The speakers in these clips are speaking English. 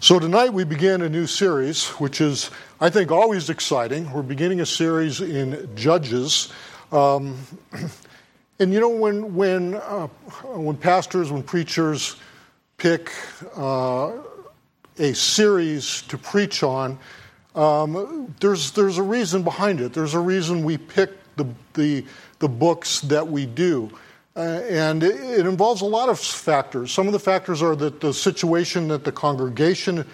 So tonight we begin a new series, which is, I think, always exciting. We're beginning a series in Judges. Um, and you know, when, when, uh, when pastors, when preachers pick uh, a series to preach on, um, there's, there's a reason behind it. There's a reason we pick the, the, the books that we do. Uh, and it, involves a lot of factors. Some of the factors are that the situation that the congregation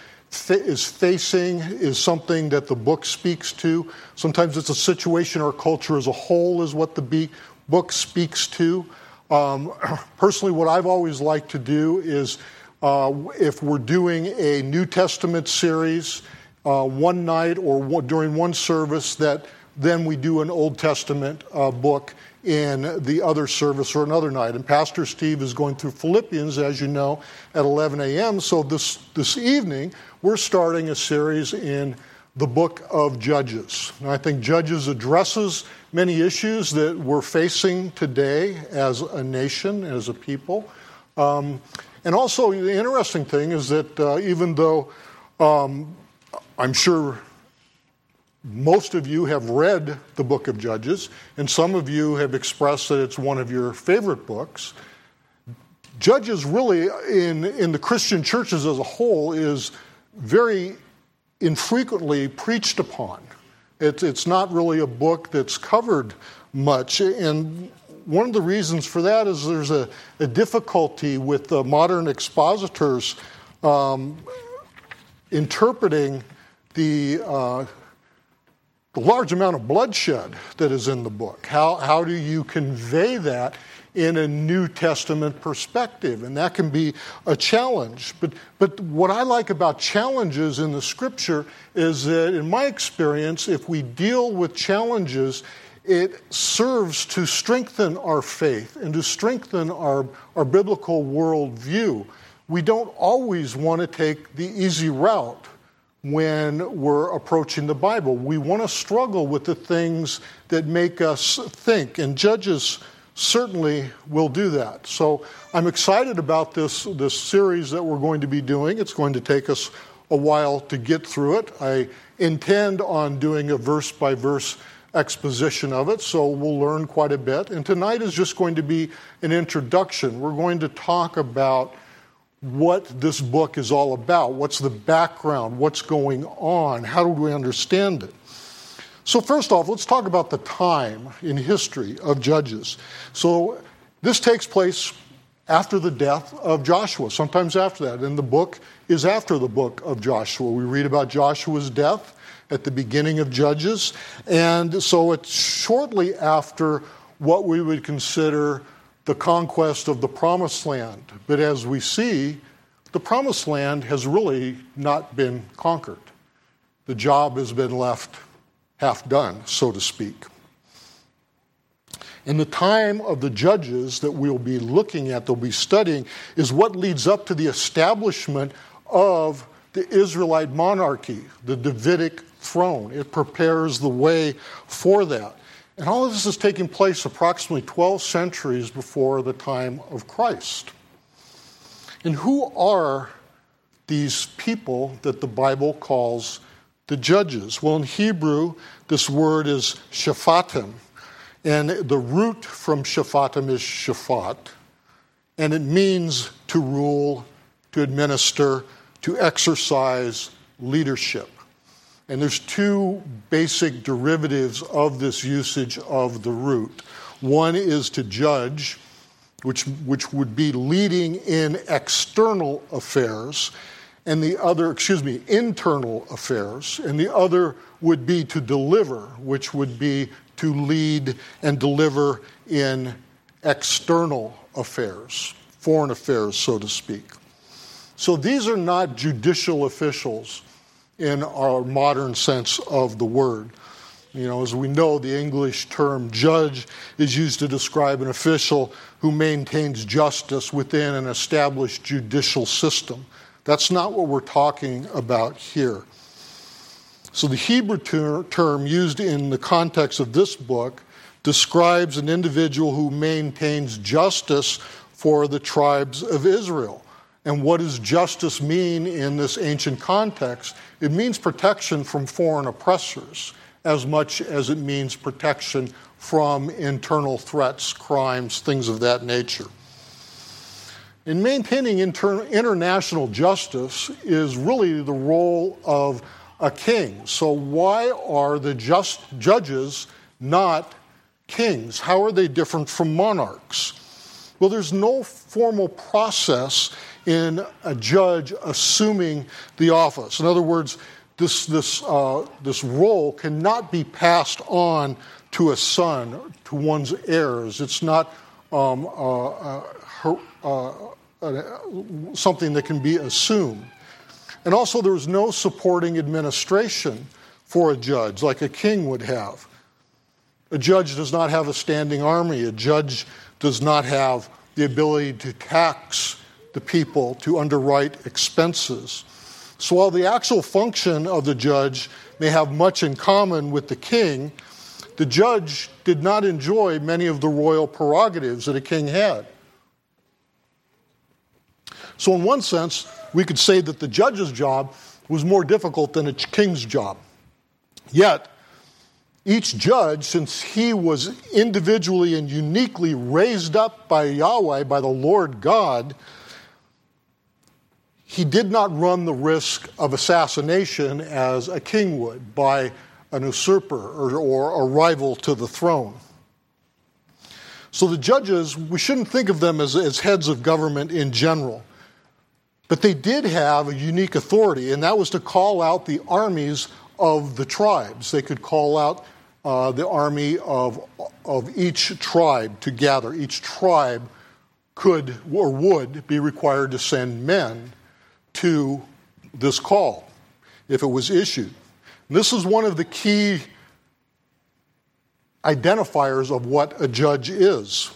is facing is something that the book speaks to. Sometimes it's a situation our culture as a whole is what the book speaks to. Um, personally, what I've always liked to do is uh, if we're doing a New Testament series uh, one night or during one service, that then we do an Old Testament uh, book in the other service or another night. And Pastor Steve is going through Philippians, as you know, at 11 a.m. So this, this evening, we're starting a series in the book of Judges. And I think Judges addresses many issues that we're facing today as a nation, as a people. Um, and also, the interesting thing is that uh, even though um, I'm sure most of you have read the book of Judges, and some of you have expressed that it's one of your favorite books. Judges, really, in, in the Christian churches as a whole, is very infrequently preached upon. It, it's not really a book that's covered much. And one of the reasons for that is there's a, a difficulty with the modern expositors um, interpreting the. Uh, the large amount of bloodshed that is in the book. How, how do you convey that in a New Testament perspective? And that can be a challenge. But, but what I like about challenges in the scripture is that, in my experience, if we deal with challenges, it serves to strengthen our faith and to strengthen our, our biblical worldview. We don't always want to take the easy route when we're approaching the Bible. We want to struggle with the things that make us think, and Judges certainly will do that. So I'm excited about this, this series that we're going to be doing. It's going to take us a while to get through it. I intend on doing a verse by verse exposition of it, so we'll learn quite a bit. And tonight is just going to be an introduction. We're going to talk about what this book is all about. What's the background? What's going on? How do we understand it? So, first off, let's talk about the time in history of Judges. So, this takes place after the death of Joshua, sometimes after that. And the book is after the book of Joshua. We read about Joshua's death at the beginning of Judges. And so, it's shortly after what we would consider the conquest of the promised land. But as we see, the promised land has really not been conquered. The job has been left half done, so to speak. In the time of the judges that we'll be looking at, that we'll be studying, is what leads up to the establishment of the Israelite monarchy, the Davidic throne. It prepares the way for that. And all of this is taking place approximately 12 centuries before the time of Christ. And who are these people that the Bible calls the judges? Well, in Hebrew, this word is shaphatim. And the root from shaphatim is shaphat. And it means to rule, to administer, to exercise leadership. And there's two basic derivatives of this usage of the root. One is to judge, which, which would be leading in external affairs, and the other, excuse me, internal affairs, and the other would be to deliver, which would be to lead and deliver in external affairs, foreign affairs, so to speak. So these are not judicial officials in our modern sense of the word. You know, as we know, the English term judge is used to describe an official who maintains justice within an established judicial system. That's not what we're talking about here. So, the Hebrew ter- term used in the context of this book describes an individual who maintains justice for the tribes of Israel. And what does justice mean in this ancient context? It means protection from foreign oppressors as much as it means protection from internal threats, crimes, things of that nature. In maintaining inter- international justice is really the role of a king. So, why are the just judges not kings? How are they different from monarchs? Well, there's no formal process in a judge assuming the office. In other words, this, this, uh, this role cannot be passed on to a son, to one's heirs. It's not um, uh, uh, her, uh, uh, something that can be assumed. And also, there's no supporting administration for a judge like a king would have. A judge does not have a standing army. A judge does not have the ability to tax the people, to underwrite expenses. So while the actual function of the judge may have much in common with the king, the judge did not enjoy many of the royal prerogatives that a king had. So, in one sense, we could say that the judge's job was more difficult than a king's job. Yet, each judge, since he was individually and uniquely raised up by Yahweh, by the Lord God, he did not run the risk of assassination as a king would by an usurper or, or a rival to the throne. So the judges, we shouldn't think of them as, as heads of government in general. But they did have a unique authority, and that was to call out the armies of the tribes. They could call out uh, the army of, of each tribe to gather. Each tribe could or would be required to send men to this call if it was issued. And this is one of the key identifiers of what a judge is.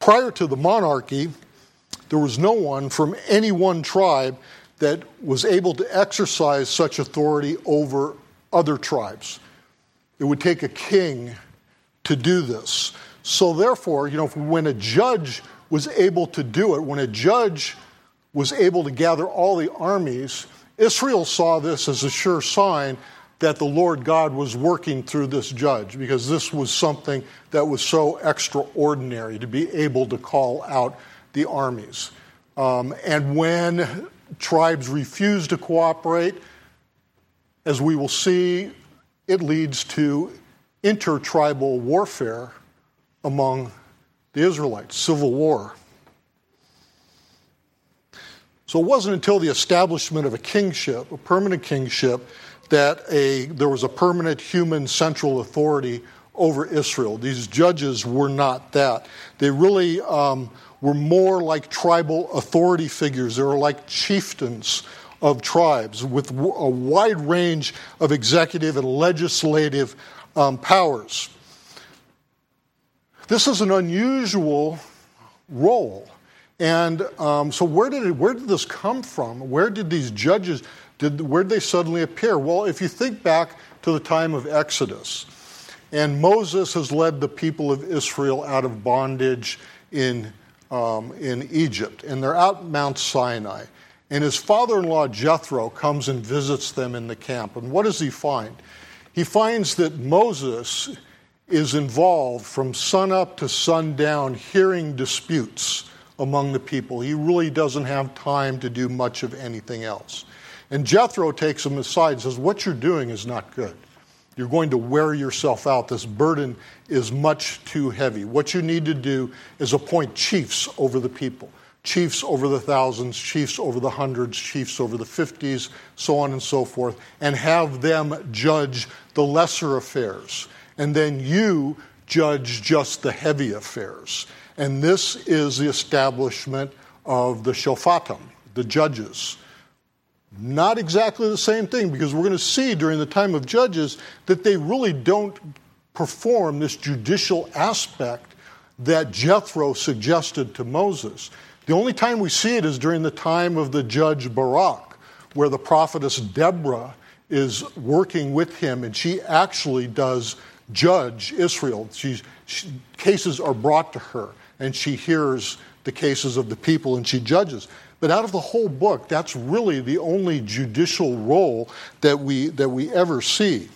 Prior to the monarchy, there was no one from any one tribe that was able to exercise such authority over other tribes. It would take a king to do this. So, therefore, you know, when a judge was able to do it, when a judge was able to gather all the armies, Israel saw this as a sure sign that the Lord God was working through this judge because this was something that was so extraordinary to be able to call out the armies. Um, and when tribes refuse to cooperate, as we will see, it leads to intertribal warfare among the Israelites, civil war. So it wasn't until the establishment of a kingship, a permanent kingship, that a, there was a permanent human central authority over Israel. These judges were not that. They really um, were more like tribal authority figures. They were like chieftains of tribes with a wide range of executive and legislative um, powers. This is an unusual role. And um, so, where did, it, where did this come from? Where did these judges, did, where did they suddenly appear? Well, if you think back to the time of Exodus, and Moses has led the people of Israel out of bondage in, um, in Egypt, and they're out Mount Sinai. And his father in law Jethro comes and visits them in the camp. And what does he find? He finds that Moses is involved from sunup to sundown hearing disputes among the people. He really doesn't have time to do much of anything else. And Jethro takes him aside and says, What you're doing is not good. You're going to wear yourself out. This burden is much too heavy. What you need to do is appoint chiefs over the people chiefs over the thousands, chiefs over the hundreds, chiefs over the fifties, so on and so forth, and have them judge the lesser affairs. And then you judge just the heavy affairs. And this is the establishment of the Shoftim, the judges. Not exactly the same thing, because we're going to see during the time of judges that they really don't perform this judicial aspect that Jethro suggested to Moses. The only time we see it is during the time of the judge Barak, where the prophetess Deborah is working with him, and she actually does judge Israel. She's, she, cases are brought to her and she hears the cases of the people and she judges. But out of the whole book, that's really the only judicial role that we, that we ever see.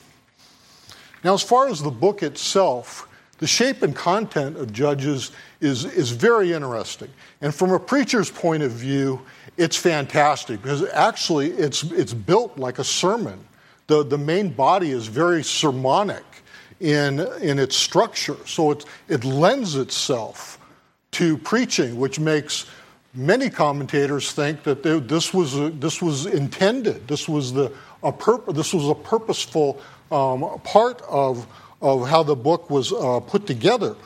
Now, as far as the book itself, the shape and content of Judges is, is very interesting. And from a preacher's point of view, it's fantastic because actually it's, it's built like a sermon. The, the main body is very sermonic in, in its structure, so it, it lends itself to preaching, which makes many commentators think that they, this, was a, this was intended, this was, the, a purpose, this was a purposeful um, part of, of how the book was uh, put together.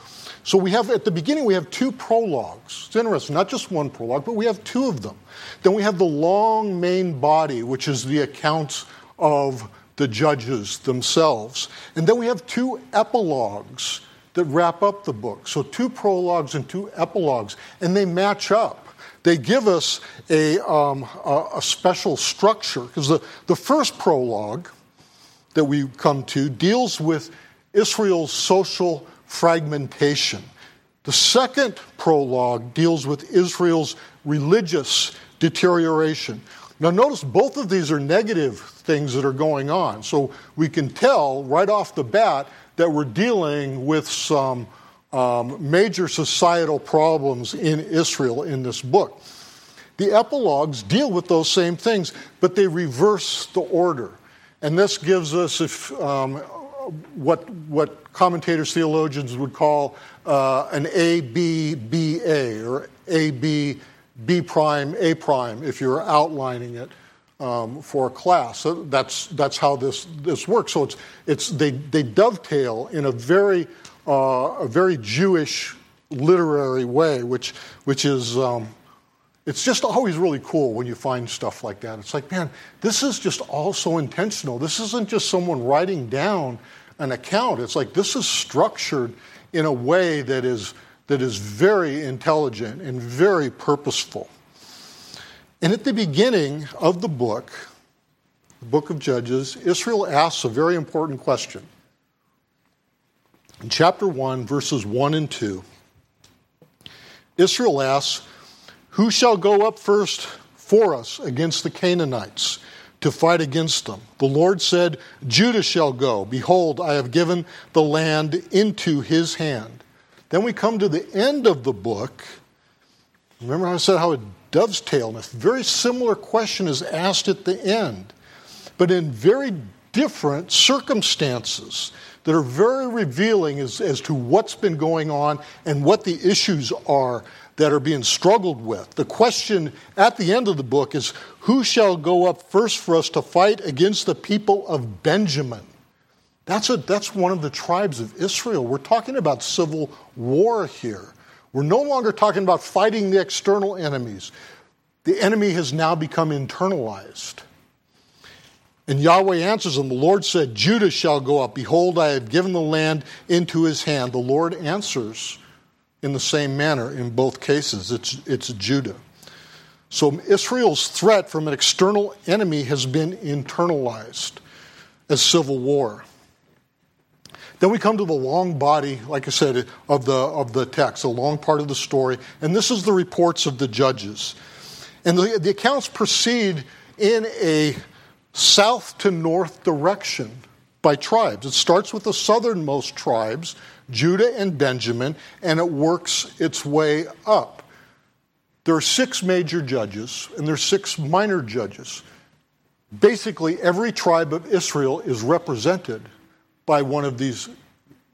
So we have, at the beginning, we have two prologues. It's interesting, not just one prologue, but we have two of them. Then we have the long main body, which is the accounts of the judges themselves. And then we have two epilogues that wrap up the book. So two prologues and two epilogues, and they match up they give us a, um, a, a special structure because the, the first prologue that we come to deals with Israel's social fragmentation. The second prologue deals with Israel's religious deterioration. Now, notice both of these are negative things that are going on. So we can tell right off the bat that we're dealing with some um, major societal problems in Israel in this book. The epilogues deal with those same things, but they reverse the order. And this gives us if, um, what, what commentators, theologians would call uh, an A, B, B, A, or A, B, B prime, A prime, if you're outlining it. Um, for a class. So that's, that's how this, this works. So it's, it's, they, they dovetail in a very uh, a very Jewish literary way, which, which is, um, it's just always really cool when you find stuff like that. It's like, man, this is just all so intentional. This isn't just someone writing down an account. It's like this is structured in a way that is, that is very intelligent and very purposeful. And at the beginning of the book, the book of Judges, Israel asks a very important question in chapter 1, verses 1 and 2, Israel asks, Who shall go up first for us against the Canaanites to fight against them? The Lord said, Judah shall go. Behold, I have given the land into his hand. Then we come to the end of the book. Remember how I said how it dovetailed? A very similar question is asked at the end, but in very different circumstances that are very revealing as, as to what's been going on and what the issues are that are being struggled with. The question at the end of the book is who shall go up first for us to fight against the people of Benjamin? That's, a, that's one of the tribes of Israel. We're talking about civil war here. We're no longer talking about fighting the external enemies. The enemy has now become internalized. And Yahweh answers him, The Lord said, Judah shall go up. Behold, I have given the land into his hand. The Lord answers in the same manner in both cases. It's, it's Judah. So Israel's threat from an external enemy has been internalized as civil war. Then we come to the long body, like I said, of the, of the text, a long part of the story. And this is the reports of the judges. And the, the accounts proceed in a south to north direction by tribes. It starts with the southernmost tribes, Judah and Benjamin, and it works its way up. There are six major judges and there are six minor judges. Basically, every tribe of Israel is represented by one of these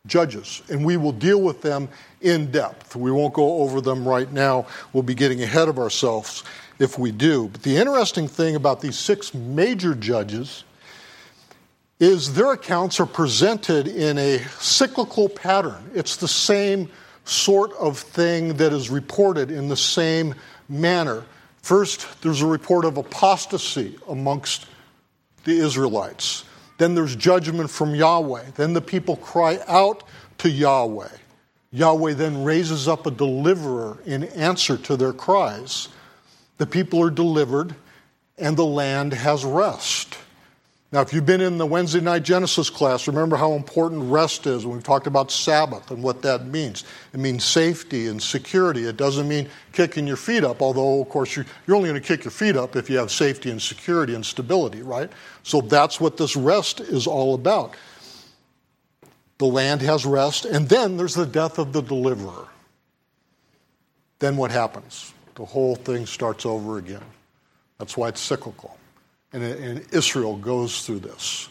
judges, and we will deal with them in depth. We won't go over them right now. We'll be getting ahead of ourselves if we do. But the interesting thing about these six major judges is their accounts are presented in a cyclical pattern. It's the same sort of thing that is reported in the same manner. First, there's a report of apostasy amongst the Israelites. Then there's judgment from Yahweh. Then the people cry out to Yahweh. Yahweh then raises up a deliverer in answer to their cries. The people are delivered, and the land has rest. Now, if you've been in the Wednesday night Genesis class, remember how important rest is. We've talked about Sabbath and what that means. It means safety and security. It doesn't mean kicking your feet up, although, of course, you're only going to kick your feet up if you have safety and security and stability, right? So that's what this rest is all about. The land has rest, and then there's the death of the deliverer. Then what happens? The whole thing starts over again. That's why it's cyclical. And, and Israel goes through this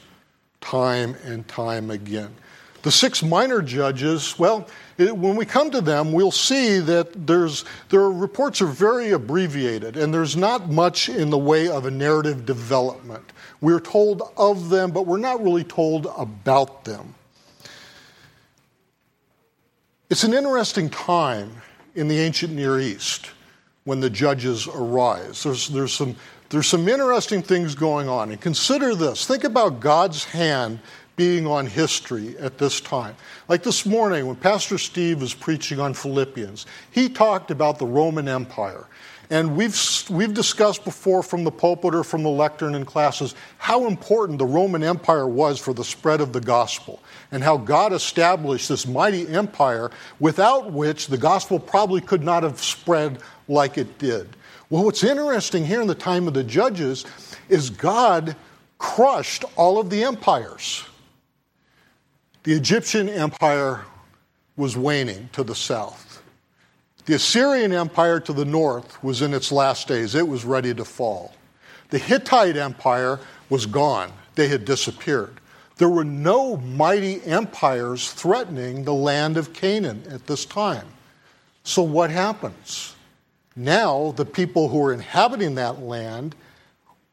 time and time again. The six minor judges, well, it, when we come to them, we'll see that there's, their reports are very abbreviated, and there's not much in the way of a narrative development. We're told of them, but we're not really told about them. It's an interesting time in the ancient Near East when the judges arise. There's, there's, some, there's some interesting things going on. And consider this think about God's hand being on history at this time. Like this morning, when Pastor Steve was preaching on Philippians, he talked about the Roman Empire. And we've, we've discussed before from the pulpit or from the lectern in classes how important the Roman Empire was for the spread of the gospel and how God established this mighty empire without which the gospel probably could not have spread like it did. Well, what's interesting here in the time of the judges is God crushed all of the empires. The Egyptian empire was waning to the south. The Assyrian Empire to the north was in its last days, it was ready to fall. The Hittite Empire was gone, they had disappeared. There were no mighty empires threatening the land of Canaan at this time. So, what happens? Now, the people who are inhabiting that land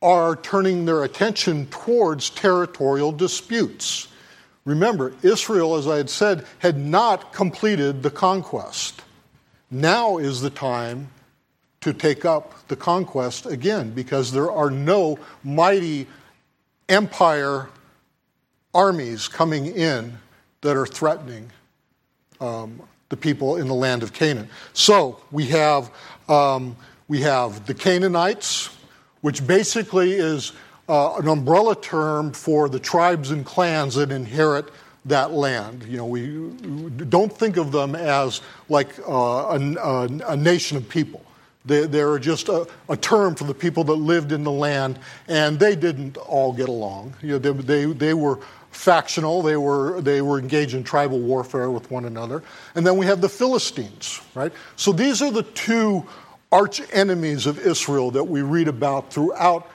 are turning their attention towards territorial disputes. Remember, Israel, as I had said, had not completed the conquest. Now is the time to take up the conquest again because there are no mighty empire armies coming in that are threatening um, the people in the land of Canaan. So we have, um, we have the Canaanites, which basically is uh, an umbrella term for the tribes and clans that inherit that land. You know, we don't think of them as like uh, a, a, nation of people. They, they're just a, a, term for the people that lived in the land, and they didn't all get along. You know, they, they, they were factional. They were, they were engaged in tribal warfare with one another. And then we have the Philistines, right? So these are the two arch enemies of Israel that we read about throughout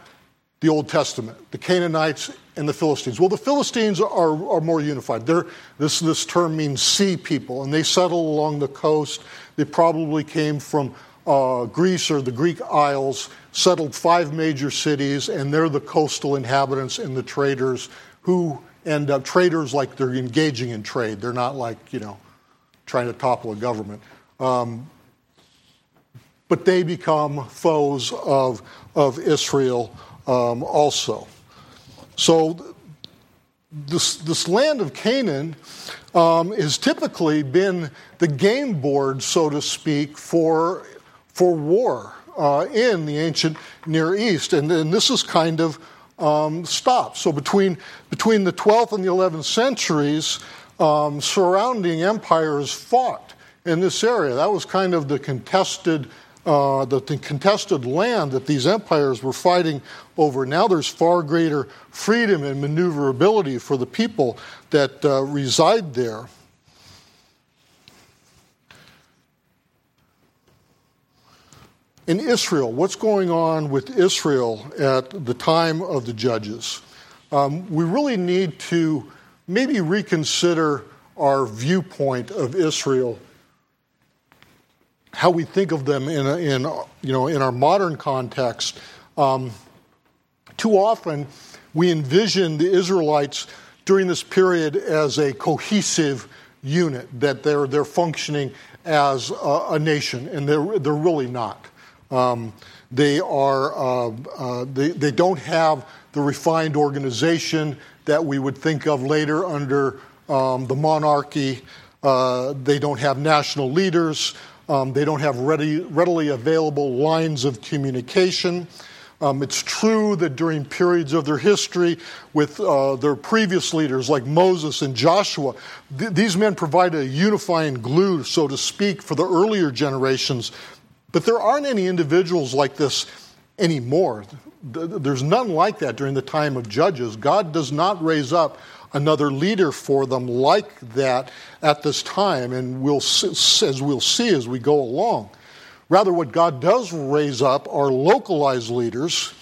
the Old Testament the Canaanites and the Philistines. Well, the Philistines are, are more unified. They're, this, this term means sea people, and they settle along the coast. They probably came from uh, Greece or the Greek Isles, settled five major cities, and they're the coastal inhabitants and the traders who end up traders like they're engaging in trade. They're not like, you know, trying to topple a government. Um, but they become foes of, of Israel um, also. So, this, this land of Canaan um, has typically been the game board, so to speak, for, for war uh, in the ancient Near East. And, and this is kind of um, stopped. So, between, between the 12th and the 11th centuries, um, surrounding empires fought in this area. That was kind of the contested uh, the, contested land that these empires were fighting over. Now there's far greater freedom and maneuverability for the people that uh, reside there. In Israel, what's going on with Israel at the time of the judges? Um, we really need to maybe reconsider our viewpoint of Israel how we think of them in, in, you know, in our modern context, um, too often we envision the Israelites during this period as a cohesive unit, that they're, they're functioning as a, a nation, and they're, they're really not. Um, they, are, uh, uh, they, they don't have the refined organization that we would think of later under um, the monarchy. Uh, they don't have national leaders. Um, they don't have ready, readily available lines of communication. Um, it's true that during periods of their history with uh, their previous leaders like Moses and Joshua, th- these men provided a unifying glue, so to speak, for the earlier generations. But there aren't any individuals like this anymore. There's none like that during the time of Judges. God does not raise up another leader for them like that at this time, and we'll, as we'll see as we go along. Rather, what God does raise up are localized leaders,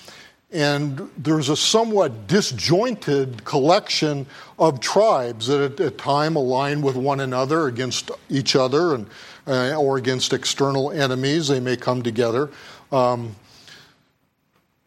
and there's a somewhat disjointed collection of tribes that at a time align with one another against each other and, uh, or against external enemies. They may come together. Um,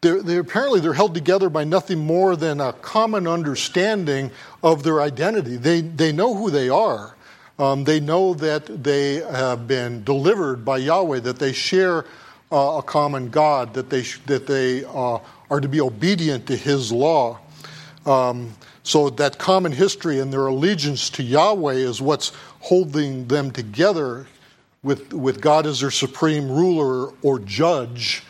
they're, they're, apparently they're held together by nothing more than a common understanding of their identity. They, they know who they are. Um, they know that they have been delivered by Yahweh, that they share uh, a common God, that they, that they uh, are to be obedient to His law. Um, so that common history and their allegiance to Yahweh is what's holding them together with, with God as their supreme ruler or judge,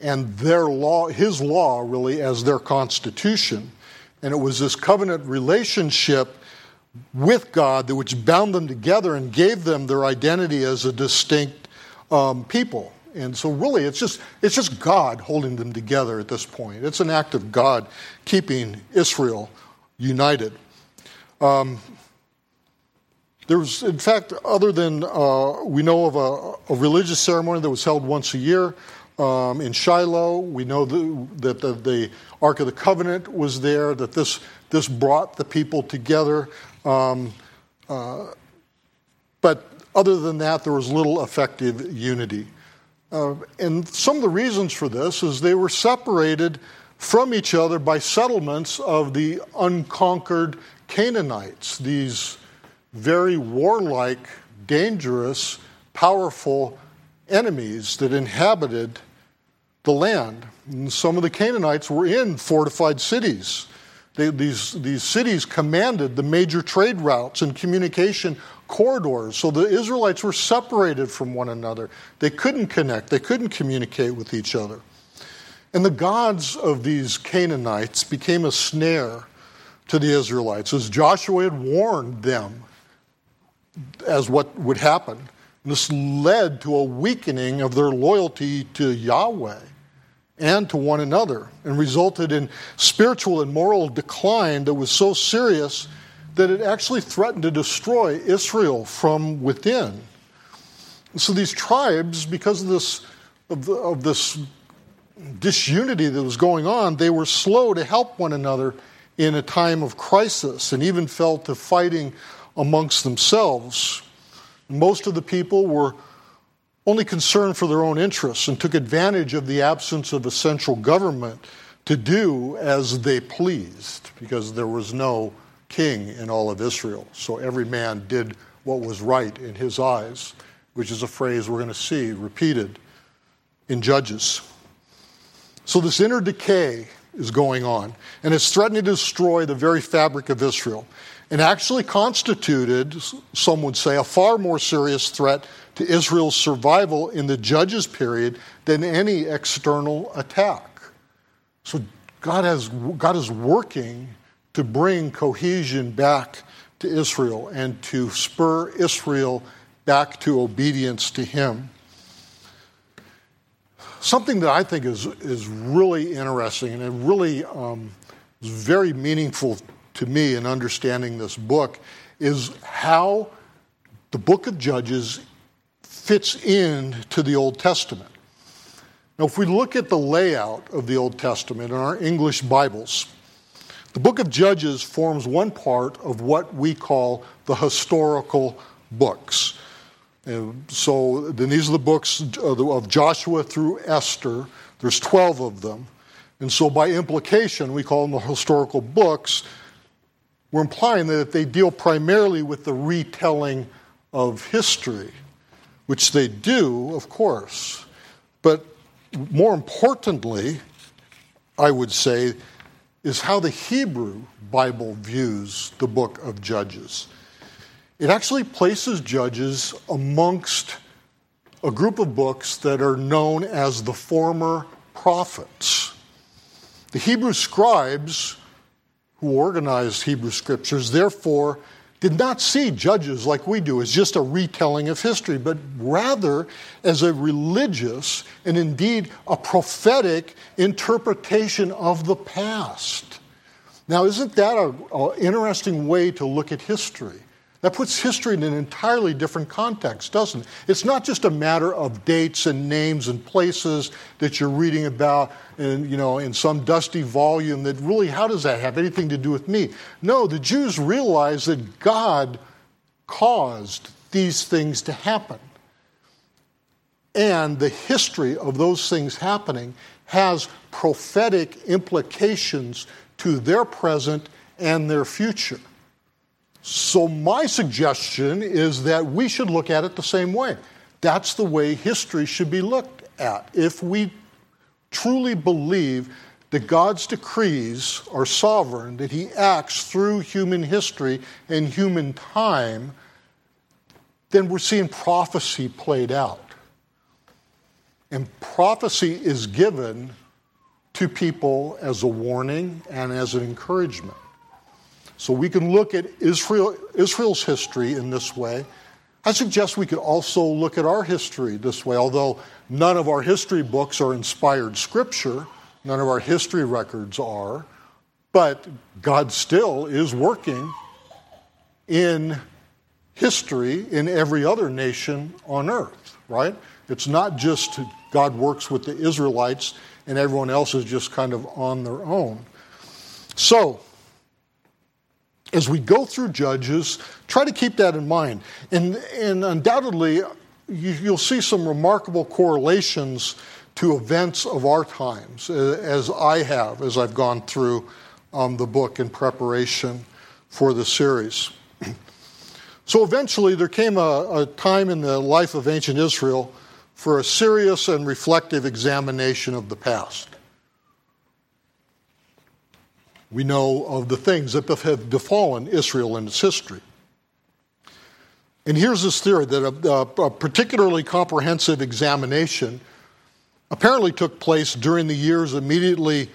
and their law, His law, really, as their constitution. And it was this covenant relationship with God, that which bound them together and gave them their identity as a distinct um, people. And so, really, it's just, it's just God holding them together at this point. It's an act of God keeping Israel united. Um, there's, in fact, other than uh, we know of a, a, religious ceremony that was held once a year um, in Shiloh, we know the, that the, the Ark of the Covenant was there, that this, this brought the people together. Um, uh, but other than that, there was little effective unity. Uh, and some of the reasons for this is they were separated from each other by settlements of the unconquered Canaanites, these very warlike, dangerous, powerful enemies that inhabited the land. And some of the Canaanites were in fortified cities. They, these, these cities commanded the major trade routes and communication corridors. So the Israelites were separated from one another. They couldn't connect, they couldn't communicate with each other. And the gods of these Canaanites became a snare to the Israelites, as Joshua had warned them as what would happen. This led to a weakening of their loyalty to Yahweh and to one another, and resulted in spiritual and moral decline that was so serious that it actually threatened to destroy Israel from within. So these tribes, because of this, of, the, of this disunity that was going on, they were slow to help one another in a time of crisis and even fell to fighting amongst themselves. Most of the people were only concerned for their own interests and took advantage of the absence of a central government to do as they pleased because there was no king in all of Israel. So every man did what was right in his eyes, which is a phrase we're going to see repeated in Judges. So this inner decay is going on, and it's threatening to destroy the very fabric of Israel, and actually constituted, some would say, a far more serious threat to Israel's survival in the Judges period than any external attack. So God, has, God is working to bring cohesion back to Israel and to spur Israel back to obedience to Him. Something that I think is, is really interesting and really um, is very meaningful to me in understanding this book is how the book of Judges fits in to the Old Testament. Now, if we look at the layout of the Old Testament in our English Bibles, the book of Judges forms one part of what we call the historical books. And so then these are the books uh, of Joshua through Esther. There's 12 of them. And so by implication, we call them the historical books. We're implying that they deal primarily with the retelling of history which they do, of course. But more importantly, I would say, is how the Hebrew Bible views the book of Judges. It actually places Judges amongst a group of books that are known as the former prophets. The Hebrew scribes, who organized Hebrew scriptures, therefore did not see judges like we do as just a retelling of history, but rather as a religious and indeed a prophetic interpretation of the past. Now, isn't that an interesting way to look at history? That puts history in an entirely different context, doesn't it? It's not just a matter of dates and names and places that you're reading about in, you know, in some dusty volume that really, how does that have anything to do with me? No, the Jews realized that God caused these things to happen. And the history of those things happening has prophetic implications to their present and their future. So, my suggestion is that we should look at it the same way. That's the way history should be looked at. If we truly believe that God's decrees are sovereign, that He acts through human history and human time, then we're seeing prophecy played out. And prophecy is given to people as a warning and as an encouragement. So we can look at Israel, Israel's history in this way. I suggest we could also look at our history this way, although none of our history books are inspired scripture, none of our history records are, but God still is working in history in every other nation on earth, right? It's not just God works with the Israelites and everyone else is just kind of on their own. So, as we go through Judges, try to keep that in mind. And, and undoubtedly, you, will see some remarkable correlations to events of our times, as I have, as I've gone through um, the book in preparation for the series. So eventually, there came a, a time in the life of ancient Israel for a serious and reflective examination of the past we know of the things that have befallen Israel in its history. And here's this theory that a, a, particularly comprehensive examination apparently took place during the years immediately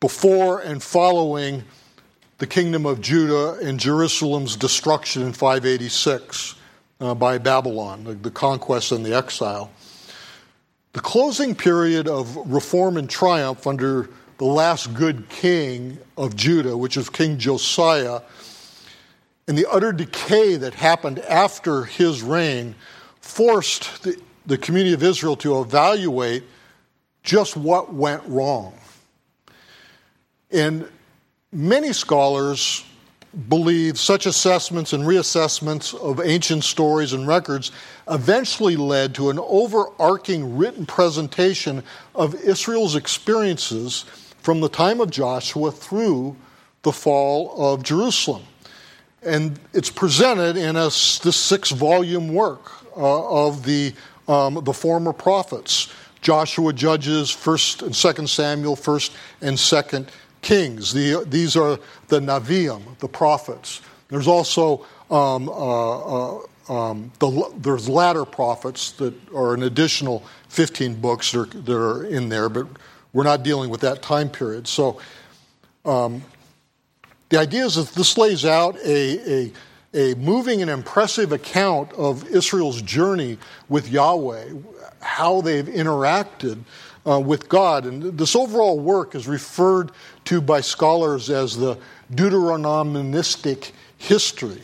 before and following the kingdom of Judah and Jerusalem's destruction in 586 uh, by Babylon, the, the conquest and the exile. The closing period of reform and triumph under the last good king of Judah, which is King Josiah, and the utter decay that happened after his reign forced the, the community of Israel to evaluate just what went wrong. And many scholars believe such assessments and reassessments of ancient stories and records eventually led to an overarching written presentation of Israel's experiences from the time of Joshua through the fall of Jerusalem. And it's presented in a, this six volume work uh, of the, um, the former prophets Joshua, Judges, 1st and 2nd Samuel, 1st and 2nd Kings. The, these are the Naviim, the prophets. There's also um, uh, uh, um, the, there's latter prophets that are an additional 15 books that are, that are in there, but we're not dealing with that time period. So um, the idea is that this lays out a, a, a moving and impressive account of Israel's journey with Yahweh, how they've interacted uh, with God. And this overall work is referred to by scholars as the Deuteronomistic history.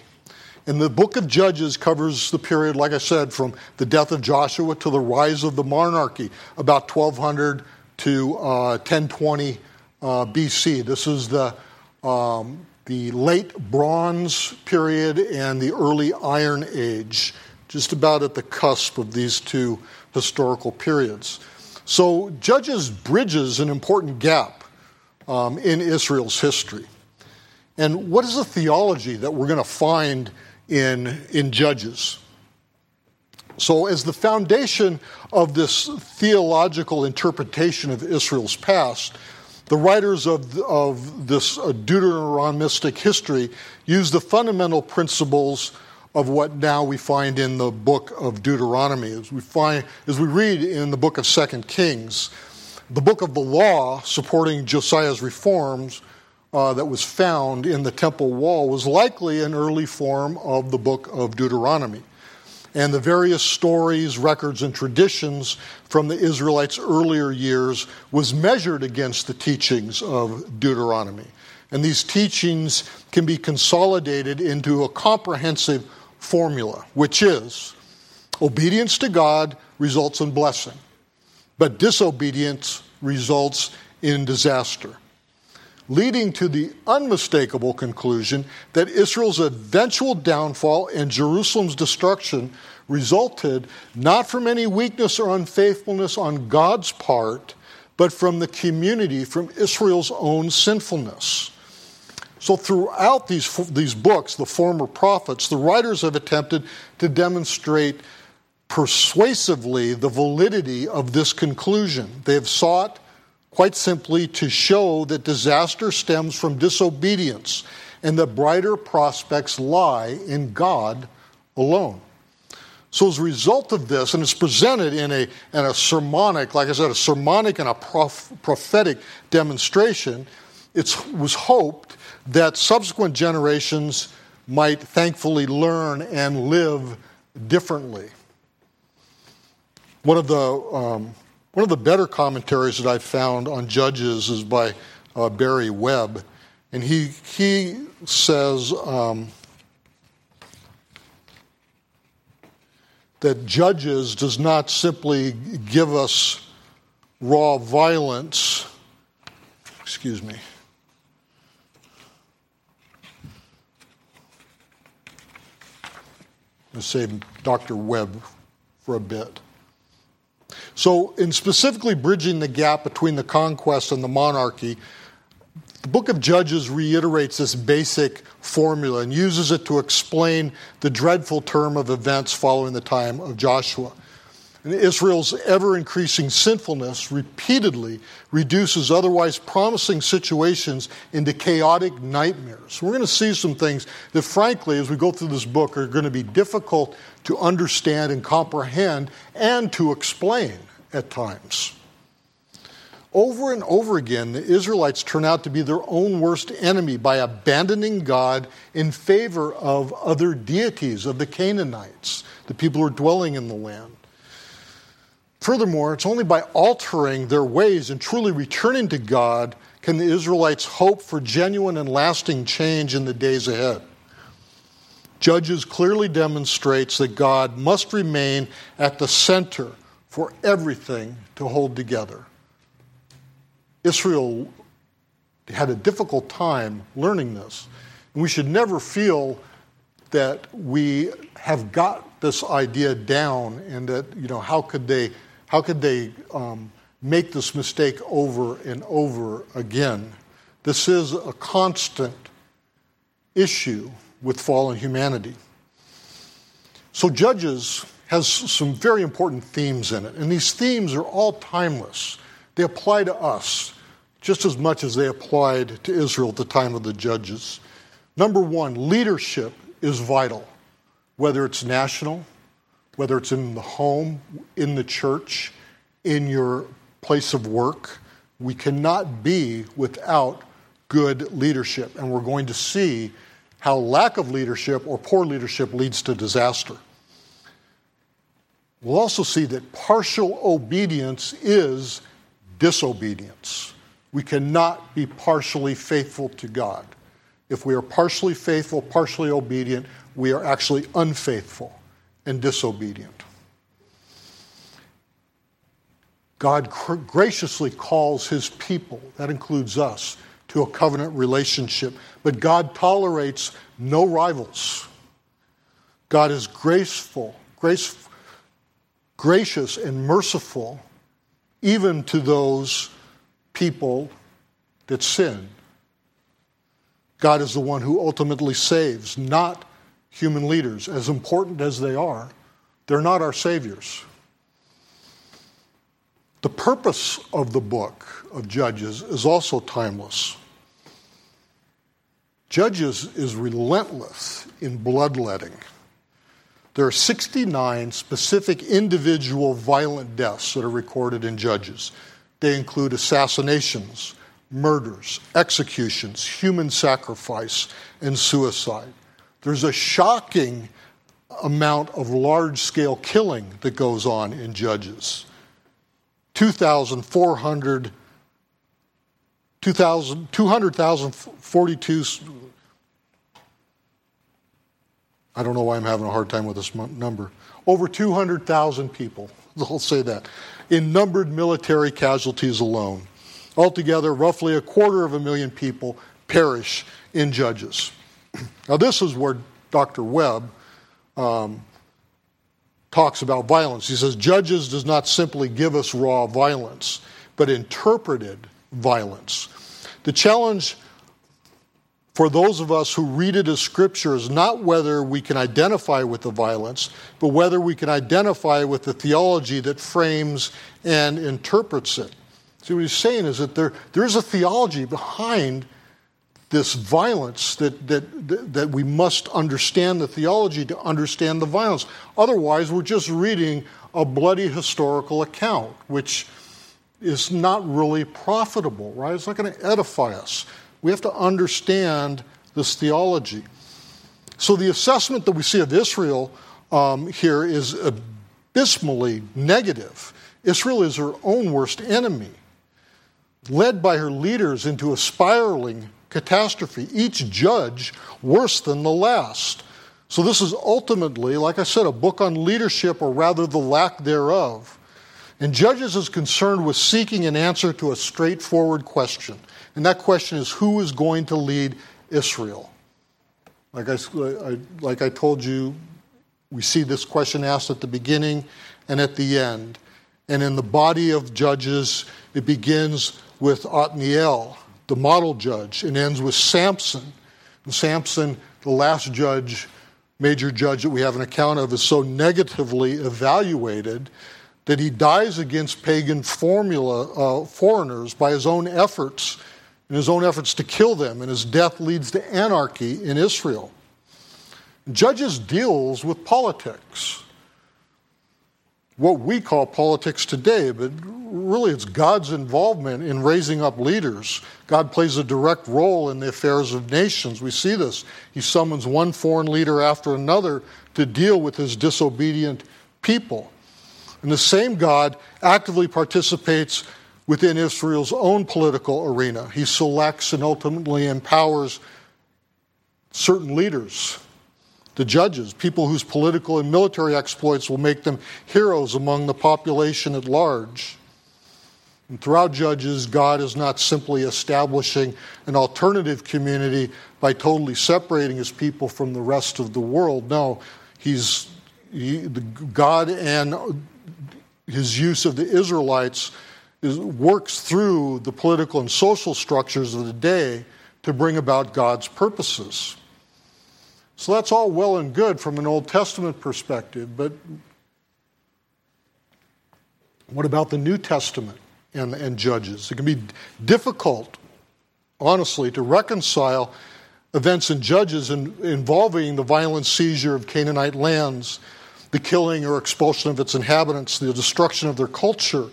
And the book of Judges covers the period, like I said, from the death of Joshua to the rise of the monarchy, about 1200 to uh, 1020 uh, BC. This is the, um, the late Bronze period and the early Iron Age, just about at the cusp of these two historical periods. So, Judges bridges an important gap um, in Israel's history. And what is the theology that we're going to find in, in Judges? So, as the foundation of this theological interpretation of Israel's past, the writers of, of this uh, Deuteronomistic history use the fundamental principles of what now we find in the book of Deuteronomy. As we, find, as we read in the book of Second Kings, the book of the law supporting Josiah's reforms uh, that was found in the temple wall was likely an early form of the book of Deuteronomy. And the various stories, records, and traditions from the Israelites' earlier years was measured against the teachings of Deuteronomy. And these teachings can be consolidated into a comprehensive formula, which is obedience to God results in blessing, but disobedience results in disaster leading to the unmistakable conclusion that Israel's eventual downfall and Jerusalem's destruction resulted not from any weakness or unfaithfulness on God's part, but from the community, from Israel's own sinfulness. So, throughout these, these books, the former prophets, the writers have attempted to demonstrate persuasively the validity of this conclusion. They have sought quite simply to show that disaster stems from disobedience and that brighter prospects lie in God alone. So, as a result of this, and it's presented in a, in a sermonic, like I said, a sermonic and a prof, prophetic demonstration, it was hoped that subsequent generations might thankfully learn and live differently. One of the um, one of the better commentaries that I've found on Judges is by uh, Barry Webb, and he, he says um, that Judges does not simply give us raw violence. Excuse me. Let's say Dr. Webb for a bit. So, in specifically bridging the gap between the conquest and the monarchy, the book of Judges reiterates this basic formula and uses it to explain the dreadful term of events following the time of Joshua. And Israel's ever increasing sinfulness repeatedly reduces otherwise promising situations into chaotic nightmares. We're going to see some things that, frankly, as we go through this book, are going to be difficult to understand and comprehend and to explain at times. Over and over again, the Israelites turn out to be their own worst enemy by abandoning God in favor of other deities, of the Canaanites, the people who are dwelling in the land. Furthermore, it's only by altering their ways and truly returning to God can the Israelites hope for genuine and lasting change in the days ahead. Judges clearly demonstrates that God must remain at the center for everything to hold together. Israel had a difficult time learning this. And we should never feel that we have got this idea down and that, you know, how could they, how could they um, make this mistake over and over again? This is a constant issue with fallen humanity. So, Judges has some very important themes in it, and these themes are all timeless. They apply to us just as much as they applied to Israel at the time of the Judges. Number one, leadership is vital, whether it's national, whether it's in the home, in the church, in your place of work. We cannot be without good leadership, and we're going to see how lack of leadership or poor leadership leads to disaster. We'll also see that partial obedience is disobedience. We cannot be partially faithful to God. If we are partially faithful, partially obedient, we are actually unfaithful and disobedient. God graciously calls his people, that includes us, to a covenant relationship. But God tolerates no rivals. God is graceful, grace, gracious and merciful even to those people that sin. God is the one who ultimately saves, not human leaders, as important as they are. They're not our saviors. The purpose of the book of Judges is also timeless. Judges is relentless in bloodletting. There are 69 specific individual violent deaths that are recorded in Judges. they include assassinations, murders, executions, human sacrifice, and suicide. There's a shocking amount of large scale killing that goes on in Judges. 2,400, 200,042. I don't know why I'm having a hard time with this number. Over 200,000 people, I'll say that, in numbered military casualties alone. Altogether, roughly a quarter of a million people perish in Judges. Now, this is where Dr. Webb um, talks about violence. He says, Judges does not simply give us raw violence, but interpreted violence. The challenge for those of us who read it as scripture is not whether we can identify with the violence, but whether we can identify with the theology that frames and interprets it. See, what he's saying is that there, there's a theology behind this violence that, that, that we must understand the theology to understand the violence. Otherwise, we're just reading a bloody historical account, which is not really profitable, right? It's not going to edify us. We have to understand this theology. So, the assessment that we see of Israel um, here is abysmally negative. Israel is her own worst enemy, led by her leaders into a spiraling catastrophe, each judge worse than the last. So, this is ultimately, like I said, a book on leadership, or rather the lack thereof. And Judges is concerned with seeking an answer to a straightforward question. And that question is who is going to lead Israel? Like I, like I told you, we see this question asked at the beginning and at the end. And in the body of Judges, it begins with Othniel, the model judge, and ends with Samson. And Samson, the last judge, major judge that we have an account of, is so negatively evaluated that he dies against pagan formula uh, foreigners by his own efforts, and his own efforts to kill them, and his death leads to anarchy in Israel. Judges deals with politics what we call politics today, but really it's God's involvement in raising up leaders. God plays a direct role in the affairs of nations. We see this. He summons one foreign leader after another to deal with his disobedient people. And the same God actively participates within Israel's own political arena. He selects and ultimately empowers certain leaders the judges, people whose political and military exploits will make them heroes among the population at large. And throughout Judges, God is not simply establishing an alternative community by totally separating his people from the rest of the world. No, he's he, God and his use of the Israelites is, works through the political and social structures of the day to bring about God's purposes. So that's all well and good from an Old Testament perspective, but what about the New Testament and, and Judges? It can be difficult, honestly, to reconcile events in Judges in, involving the violent seizure of Canaanite lands, the killing or expulsion of its inhabitants, the destruction of their culture,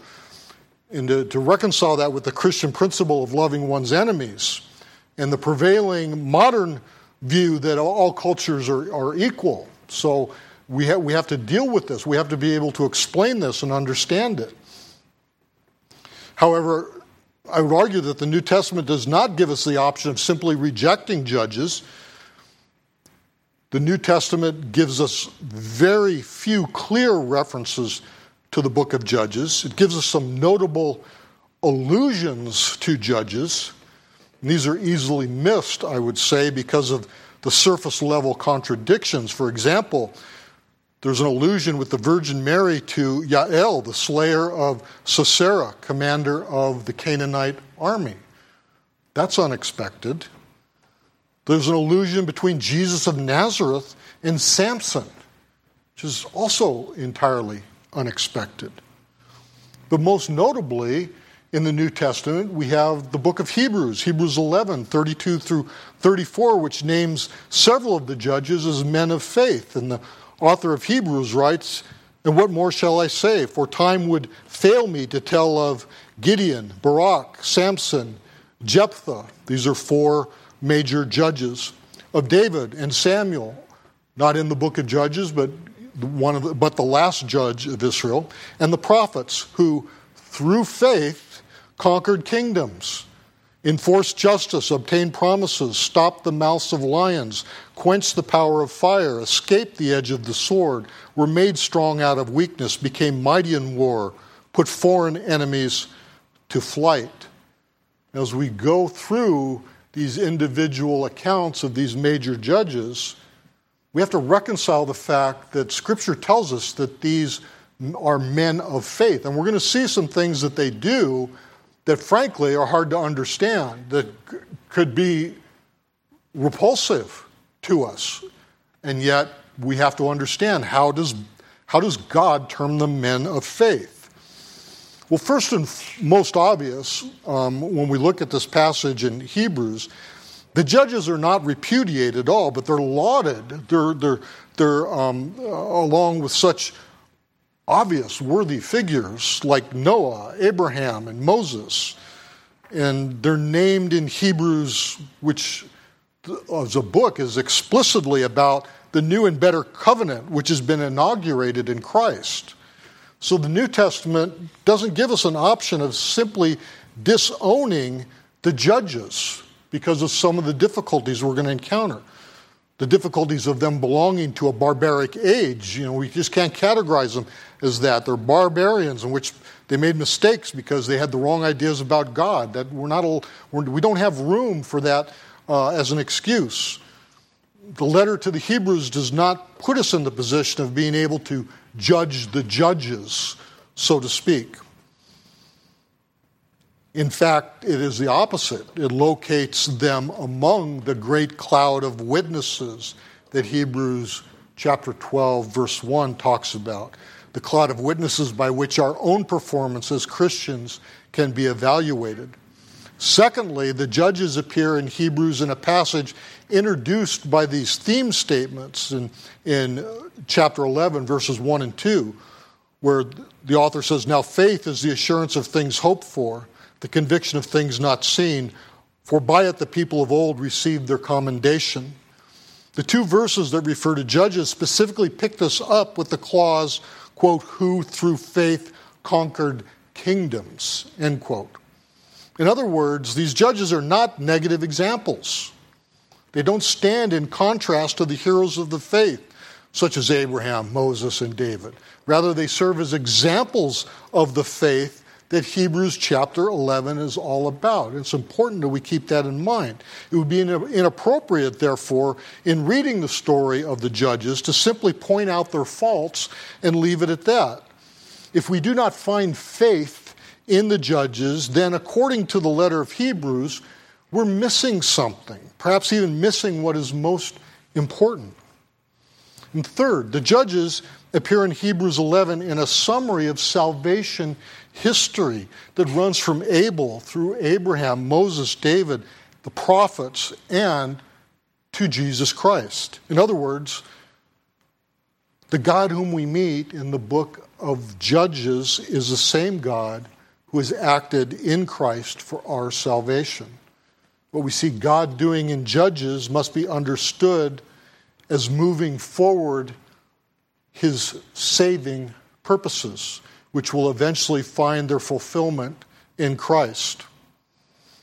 and to, to reconcile that with the Christian principle of loving one's enemies and the prevailing modern view that all cultures are, are equal. So we, ha- we have to deal with this. We have to be able to explain this and understand it. However, I would argue that the New Testament does not give us the option of simply rejecting judges. The New Testament gives us very few clear references to the book of Judges. It gives us some notable allusions to Judges. And these are easily missed, I would say, because of the surface level contradictions. For example, there's an allusion with the Virgin Mary to Yael, the slayer of Sisera, commander of the Canaanite army. That's unexpected. There's an allusion between Jesus of Nazareth and Samson, which is also entirely unexpected. But most notably, in the New Testament, we have the book of Hebrews, Hebrews 11, 32 through 34, which names several of the judges as men of faith. And the author of Hebrews writes And what more shall I say? For time would fail me to tell of Gideon, Barak, Samson, Jephthah. These are four major judges. Of David and Samuel, not in the book of Judges, but one of the, but the last judge of Israel, and the prophets who, through faith, conquered kingdoms enforced justice, obtained promises, stopped the mouths of lions, quenched the power of fire, escaped the edge of the sword, were made strong out of weakness, became mighty in war, put foreign enemies to flight. As we go through these individual accounts of these major judges, we have to reconcile the fact that Scripture tells us that these are men of faith. And we're going to see some things that they do that frankly are hard to understand, that could be repulsive to us. And yet we have to understand how does, how does God term them men of faith? Well, first and most obvious, um, when we look at this passage in Hebrews, the judges are not repudiated at all, but they're lauded. They're, they're, they're um, along with such obvious, worthy figures like Noah, Abraham, and Moses. And they're named in Hebrews, which as a book is explicitly about the new and better covenant, which has been inaugurated in Christ. So the New Testament doesn't give us an option of simply disowning the judges because of some of the difficulties we're going to encounter the difficulties of them belonging to a barbaric age. You know, we just can't categorize them as that. They're barbarians in which they made mistakes because they had the wrong ideas about God. That we're not all, we're, we don't have room for that uh, as an excuse. The letter to the Hebrews does not put us in the position of being able to judge the judges, so to speak. In fact, it is the opposite. It locates them among the great cloud of witnesses that Hebrews chapter 12, verse 1 talks about. The cloud of witnesses by which our own performance as Christians can be evaluated. Secondly, the judges appear in Hebrews in a passage introduced by these theme statements in, in chapter 11, verses 1 and 2, where the author says, Now faith is the assurance of things hoped for the conviction of things not seen, for by it the people of old received their commendation. The two verses that refer to judges specifically pick this up with the clause, quote, who through faith conquered kingdoms, end quote. In other words, these judges are not negative examples. They don't stand in contrast to the heroes of the faith, such as Abraham, Moses, and David. Rather, they serve as examples of the faith that Hebrews chapter 11 is all about. It's important that we keep that in mind. It would be inappropriate, therefore, in reading the story of the judges to simply point out their faults and leave it at that. If we do not find faith in the judges, then according to the letter of Hebrews, we're missing something, perhaps even missing what is most important. And third, the judges appear in Hebrews 11 in a summary of salvation history that runs from Abel through Abraham, Moses, David, the prophets, and to Jesus Christ. In other words, the God whom we meet in the book of Judges is the same God who has acted in Christ for our salvation. What we see God doing in Judges must be understood as moving forward his saving purposes which will eventually find their fulfillment in Christ.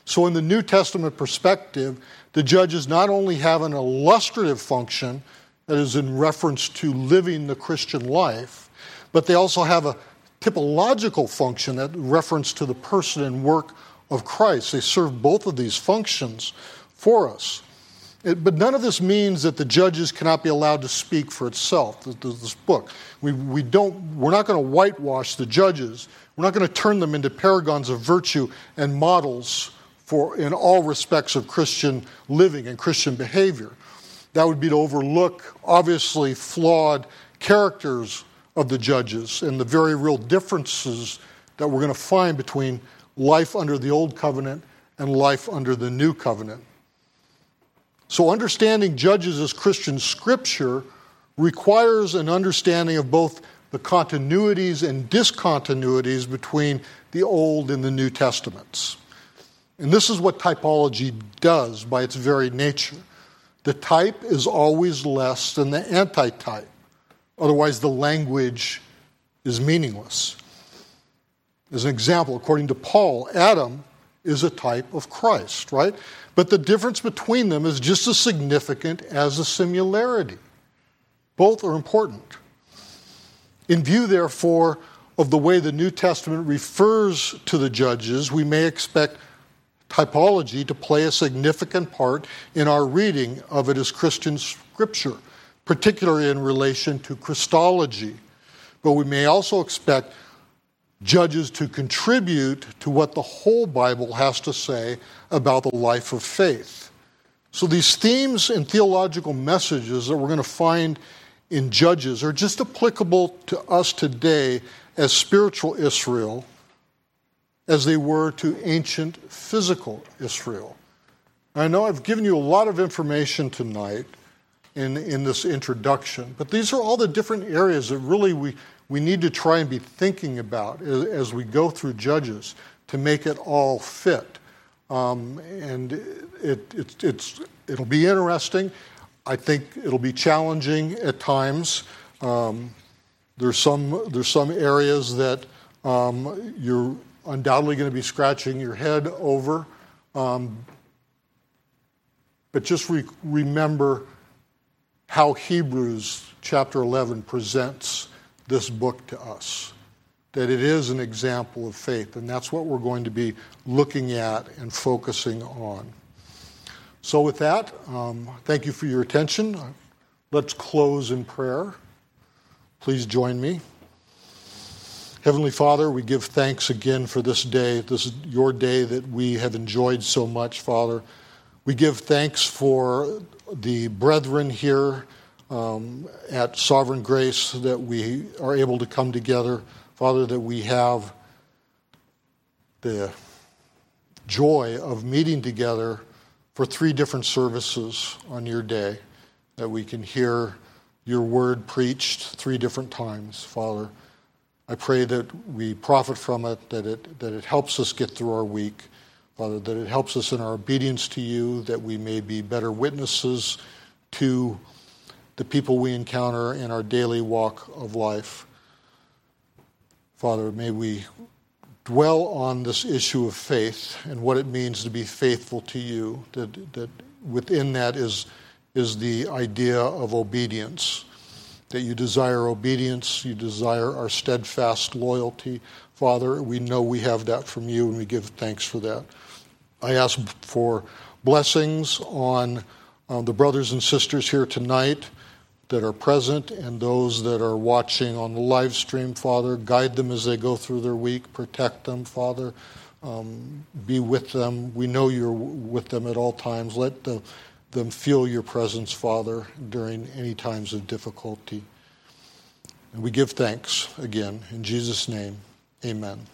So, in the New Testament perspective, the judges not only have an illustrative function, that is in reference to living the Christian life, but they also have a typological function that reference to the person and work of Christ. They serve both of these functions for us. But none of this means that the judges cannot be allowed to speak for itself, this book. We, we don't, we're not going to whitewash the judges. We're not going to turn them into paragons of virtue and models for, in all respects of Christian living and Christian behavior. That would be to overlook obviously flawed characters of the judges and the very real differences that we're going to find between life under the old covenant and life under the new covenant. So, understanding Judges as Christian scripture requires an understanding of both the continuities and discontinuities between the Old and the New Testaments. And this is what typology does by its very nature. The type is always less than the antitype, otherwise, the language is meaningless. As an example, according to Paul, Adam is a type of Christ, right? But the difference between them is just as significant as the similarity. Both are important. In view, therefore, of the way the New Testament refers to the judges, we may expect typology to play a significant part in our reading of it as Christian scripture, particularly in relation to Christology. But we may also expect judges to contribute to what the whole Bible has to say about the life of faith. So these themes and theological messages that we're going to find in Judges are just applicable to us today as spiritual Israel as they were to ancient physical Israel. I know I've given you a lot of information tonight in, in this introduction, but these are all the different areas that really we, we need to try and be thinking about as, we go through Judges to make it all fit. Um, and it, it, it's, it'll be interesting. I think it'll be challenging at times. Um, there's some there's some areas that um, you're undoubtedly going to be scratching your head over. Um, but just re- remember how Hebrews chapter 11 presents this book to us. That it is an example of faith, and that's what we're going to be looking at and focusing on. So, with that, um, thank you for your attention. Let's close in prayer. Please join me. Heavenly Father, we give thanks again for this day. This is your day that we have enjoyed so much, Father. We give thanks for the brethren here um, at Sovereign Grace that we are able to come together. Father, that we have the joy of meeting together for three different services on your day, that we can hear your word preached three different times, Father. I pray that we profit from it, that it, that it helps us get through our week, Father, that it helps us in our obedience to you, that we may be better witnesses to the people we encounter in our daily walk of life. Father, may we dwell on this issue of faith and what it means to be faithful to you, that, that within that is, is the idea of obedience that you desire obedience, you desire our steadfast loyalty. Father, we know we have that from you, and we give thanks for that. I ask for blessings on uh, the brothers and sisters here tonight that are present and those that are watching on the live stream, Father. Guide them as they go through their week. Protect them, Father. Um, be with them. We know you're with them at all times. Let the them feel your presence, Father, during any times of difficulty. And we give thanks again. In Jesus' name, amen.